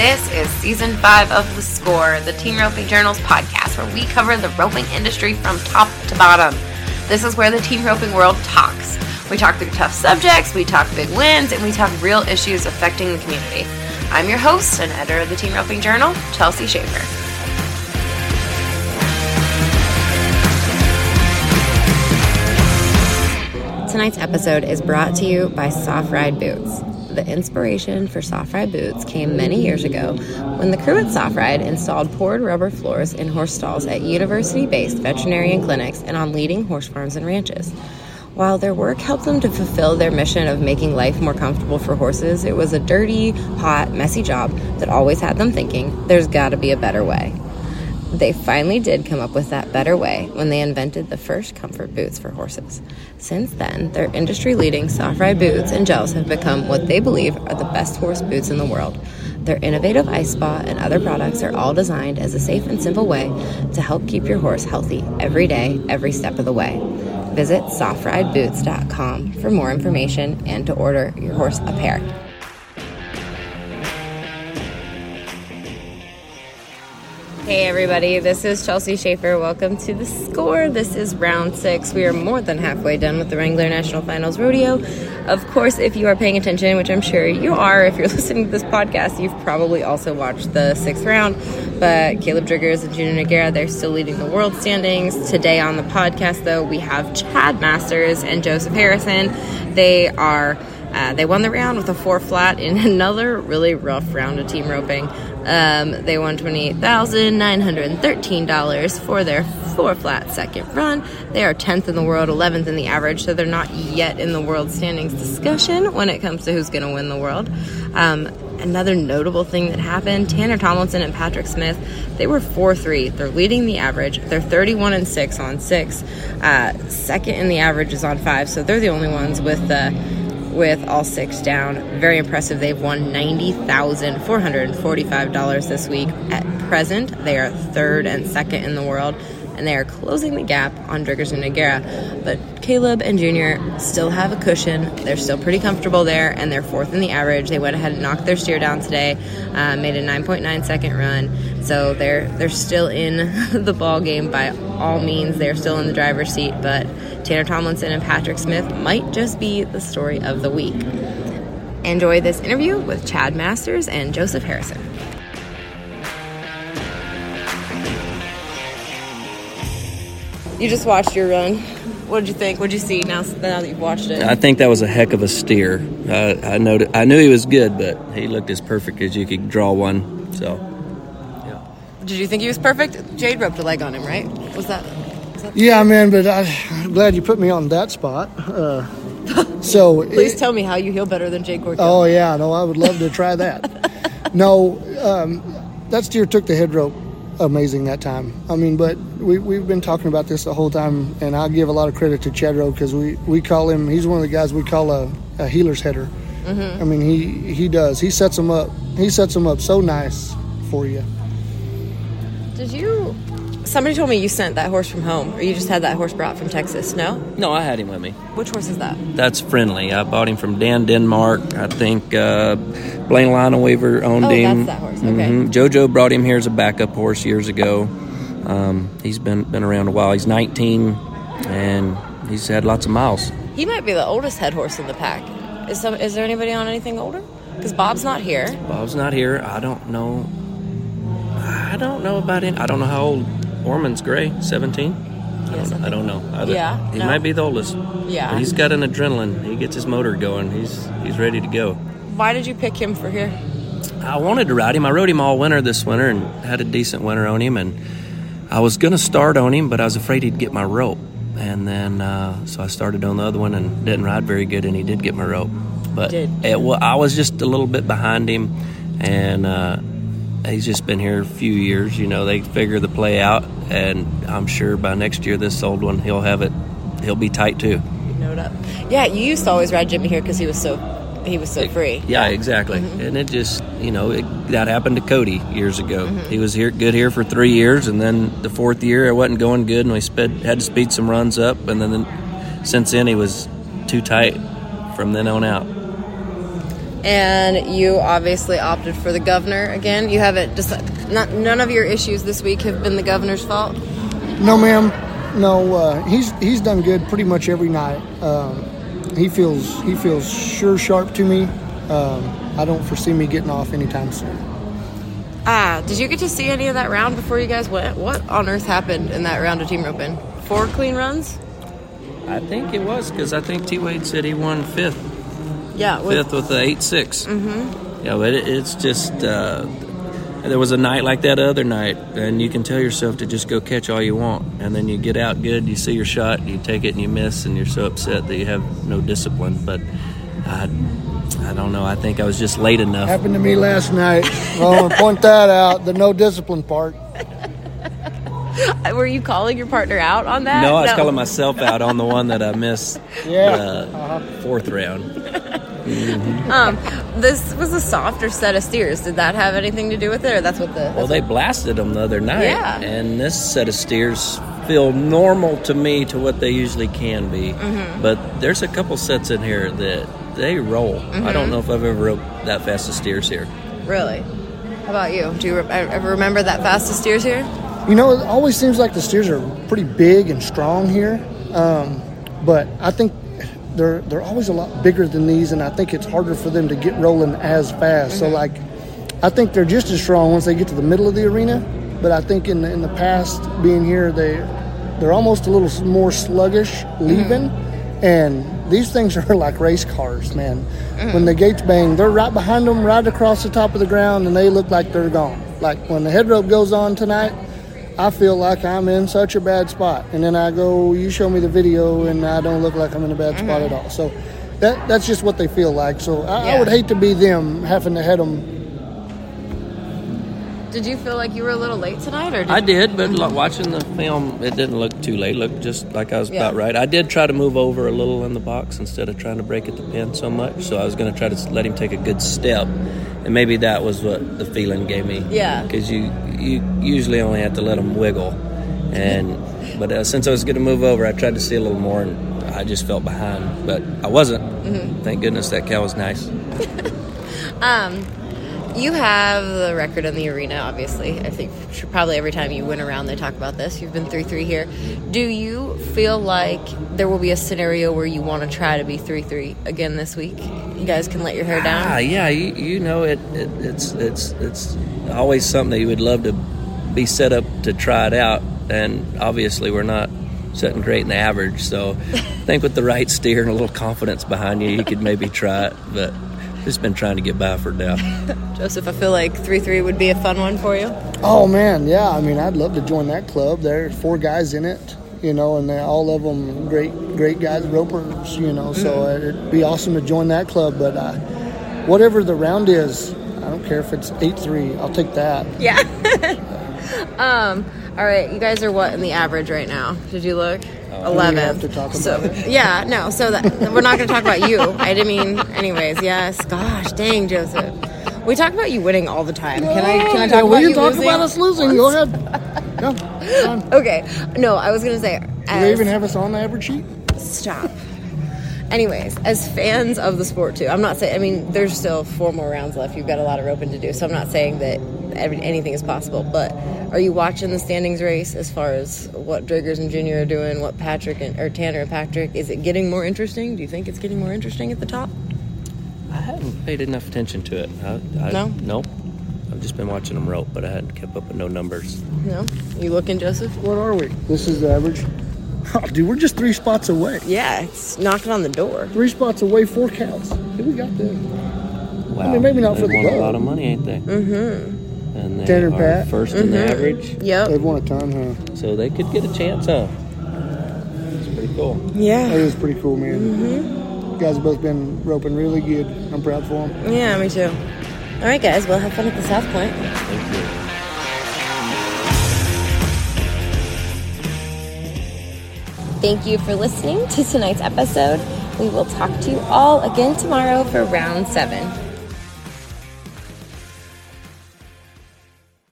This is season five of The Score, the Team Roping Journals podcast, where we cover the roping industry from top to bottom. This is where the team roping world talks. We talk through tough subjects, we talk big wins, and we talk real issues affecting the community. I'm your host and editor of the Team Roping Journal, Chelsea Schaefer. Tonight's episode is brought to you by Soft Ride Boots. The inspiration for Soft Ride Boots came many years ago when the crew at Soft Ride installed poured rubber floors in horse stalls at university based veterinarian clinics and on leading horse farms and ranches. While their work helped them to fulfill their mission of making life more comfortable for horses, it was a dirty, hot, messy job that always had them thinking there's gotta be a better way. They finally did come up with that better way when they invented the first comfort boots for horses. Since then, their industry leading soft ride boots and gels have become what they believe are the best horse boots in the world. Their innovative ice spa and other products are all designed as a safe and simple way to help keep your horse healthy every day, every step of the way. Visit softrideboots.com for more information and to order your horse a pair. Hey everybody, this is Chelsea Schaefer. Welcome to the score. This is round six. We are more than halfway done with the Wrangler National Finals Rodeo. Of course, if you are paying attention, which I'm sure you are, if you're listening to this podcast, you've probably also watched the sixth round. But Kaleb Driggers and Junior Nogueira, they're still leading the world standings. Today on the podcast, though, we have Chad Masters and Joseph Harrison. They are uh, they won the round with a four flat in another really rough round of team roping. Um, they won $28,913 for their four flat second run. They are 10th in the world, 11th in the average, so they're not yet in the world standings discussion when it comes to who's going to win the world. Um, another notable thing that happened Tanner Tomlinson and Patrick Smith, they were 4 3. They're leading the average. They're 31 and 6 on 6. Uh, second in the average is on 5, so they're the only ones with the with all six down. Very impressive. They've won $90,445 this week. At present, they are third and second in the world, and they are closing the gap on Driggers and Nogueira. But Kaleb and Junior still have a cushion. They're still pretty comfortable there, and they're fourth in the average. They went ahead and knocked their steer down today, uh, made a 9.9 second run. So they're they're still in the ball game by all means. They're still in the driver's seat, but Tanner Tomlinson and Patrick Smith might just be the story of the week. Enjoy this interview with Chad Masters and Joseph Harrison. You just watched your run. What did you think? What did you see now, now that you've watched it? I think that was a heck of a steer. Uh, I know I knew he was good, but he looked as perfect as you could draw one. So, yeah. Did you think he was perfect? Jade roped a leg on him, right? Was that? Yeah, man. But I, am glad you put me on that spot. Uh, so please it, tell me how you heal better than Jade Corkill. Oh yeah, no, I would love to try that. no, um, that steer took the head rope amazing that time. I mean, but we, we've been talking about this the whole time, and I give a lot of credit to Chadro because we, we call him, he's one of the guys we call a, a healer's header. Mm-hmm. I mean, he, he does. He sets them up. He sets them up so nice for you. Did you? Somebody told me you sent that horse from home, or you just had that horse brought from Texas. No. No, I had him with me. Which horse is that? That's friendly. I bought him from Dan Denmark. I think uh, Blaine Linaweaver owned oh, him. that's that horse. Okay. Mm-hmm. JoJo brought him here as a backup horse years ago. Um, he's been been around a while. He's 19, and he's had lots of miles. He might be the oldest head horse in the pack. Is some, is there anybody on anything older? Because Bob's not here. Bob's not here. I don't know. I don't know about him. I don't know how old Orman's Gray. 17. Yes, I, don't, know. I don't, yeah, he no. might be the oldest. Yeah, but he's got an adrenaline. He gets his motor going. He's he's ready to go. Why did you pick him for here? I wanted to ride him. I rode him all winter this winter and had a decent winter on him. And I was going to start on him, but I was afraid he'd get my rope. And then, uh, so I started on the other one and didn't ride very good, and he did get my rope. But it, I was just a little bit behind him, and uh, he's just been here a few years. You know, they figure the play out, and I'm sure by next year, this old one, he'll have it. He'll be tight too. Yeah, you used to always ride Jimmy here because he was so he was so free. Yeah, exactly. Mm-hmm. And it just, you know, it, that happened to Cody years ago. Mm-hmm. He was here good here for three years, and then the fourth year it wasn't going good, and we sped had to speed some runs up, and then, then since then he was too tight from then on out. And you obviously opted for the governor again. You haven't just not none of your issues this week have been the governor's fault. No, ma'am. No, uh, he's he's done good pretty much every night. Um, he feels he feels sure sharp to me. Um, I don't foresee me getting off anytime soon. Ah, did you get to see any of that round before you guys went? What on earth happened in that round of team roping? Four clean runs? I think it was because I think T Wade said he won fifth, Yeah, with, fifth with the eight Mm-hmm. Yeah, but it, it's just uh, there was a night like that other night, and you can tell yourself to just go catch all you want, and then you get out good, you see your shot, you take it and you miss, and you're so upset that you have no discipline. But I, I don't know. I think I was just late enough. Happened to me last night. I want to point that out. The no discipline part. were you calling your partner out on that? No, I was calling myself out on the one that I missed Yeah. the fourth round. This was a softer set of steers. Did that have anything to do with it, or that's what the? Well, they blasted them the other night, Yeah. and this set of steers feel normal to me to what they usually can be. Mm-hmm. But there's a couple sets in here that they roll. I Mm-hmm. don't know if I've ever roped that fast of steers here. really. How about you? Do you re- ever remember that fastest steers here? You know, it always seems like the steers are pretty big and strong here, um, but I think they're they're always a lot bigger than these, and I think it's harder for them to get rolling as fast. So, mhm. like, I think they're just as strong once they get to the middle of the arena, but I think in the, in the past, being here, they they're almost a little more sluggish mhm. leaving, and these things are like race cars, man. Mm. When the gates bang, they're right behind them, right across the top of the ground, and they look like they're gone. Like when the head rope goes on tonight, I feel like I'm in such a bad spot, and then I go, you show me the video, and I don't look like I'm in a bad spot at mm-hmm. all. So. That, that's just what they feel like. So I, I would hate to be them having to head them Did you feel like you were a little late tonight, or did I did, but lo- watching the film, it didn't look too late. It looked just like I was Yeah. about right. I did try to move over a little in the box instead of trying to break at the pin so much. So I was going to try to let him take a good step, and maybe that was what the feeling gave me. Yeah. because you you usually only have to let them wiggle, and but uh, since I was going to move over, I tried to see a little more, and I just felt behind, but I wasn't. Mm-hmm. Thank goodness that cow was nice. You have the record in the arena, obviously. I think probably every time you went around, they talk about this. You've been 3 3 here. Do you feel like there will be a scenario where you want to try to be 3 3 again this week? You guys can let your hair down? Ah, yeah, you, you know it, it. It's it's it's always something that you would love to be set up to try it out, and obviously we're not setting great in the average. So I think with the right steer and a little confidence behind you, you could maybe try it. But just been trying to get by for now. Joseph, I feel like 3 3 would be a fun one for you. Oh man, yeah. I mean, I'd love to join that club. There's four guys in it, you know, and they're all of them great, great guys, ropers, you know. So it'd be awesome to join that club. But uh, whatever the round is, I don't care if it's eight three. I'll take that. Yeah. um. All right. You guys are what in the average right now? Did you look? Eleven. we have so yeah, no. So that we're not going to talk about you. I didn't mean. Anyways, yes. Gosh, dang, Joseph. We talk about you winning all the time. Can I? Can I talk about you talk losing? about us losing. Go ahead. Fine. Okay. No, I was going to say. Do they even have us on the average sheet? Stop. Anyways, as fans of the sport too, I'm not saying. I mean, there's still four more rounds left. You've got a lot of roping to do, so I'm not saying that every, anything is possible. But are you watching the standings race as far as what Driggers and Junior are doing, what Patrick and or Tanner and Patrick? Is it getting more interesting? Do you think it's getting more interesting at the top? I haven't paid enough attention to it. I, I, No? Nope. I've just been watching them rope, but I hadn't kept up with no numbers. No. You looking, Joseph? What are we? This is the average. Oh, dude, we're just three spots away. Yeah, it's knocking on the door. Three spots away, four cows. Dude, we got this. Wow. mean, maybe not they for the won a lot of money, ain't they? Mm-hmm. And they Tanner are Pat. 1st in the mm-hmm. average. Yep. They've won a ton, huh? So they could get a chance, huh? It's pretty cool. That Yeah. is pretty cool, man. Mm-hmm. You guys have both been roping really good. I'm proud for them. Yeah, me too. All right, guys. Well, have fun at the South Point. Thank you. Thank you for listening to tonight's episode. We will talk to you all again tomorrow for round seven.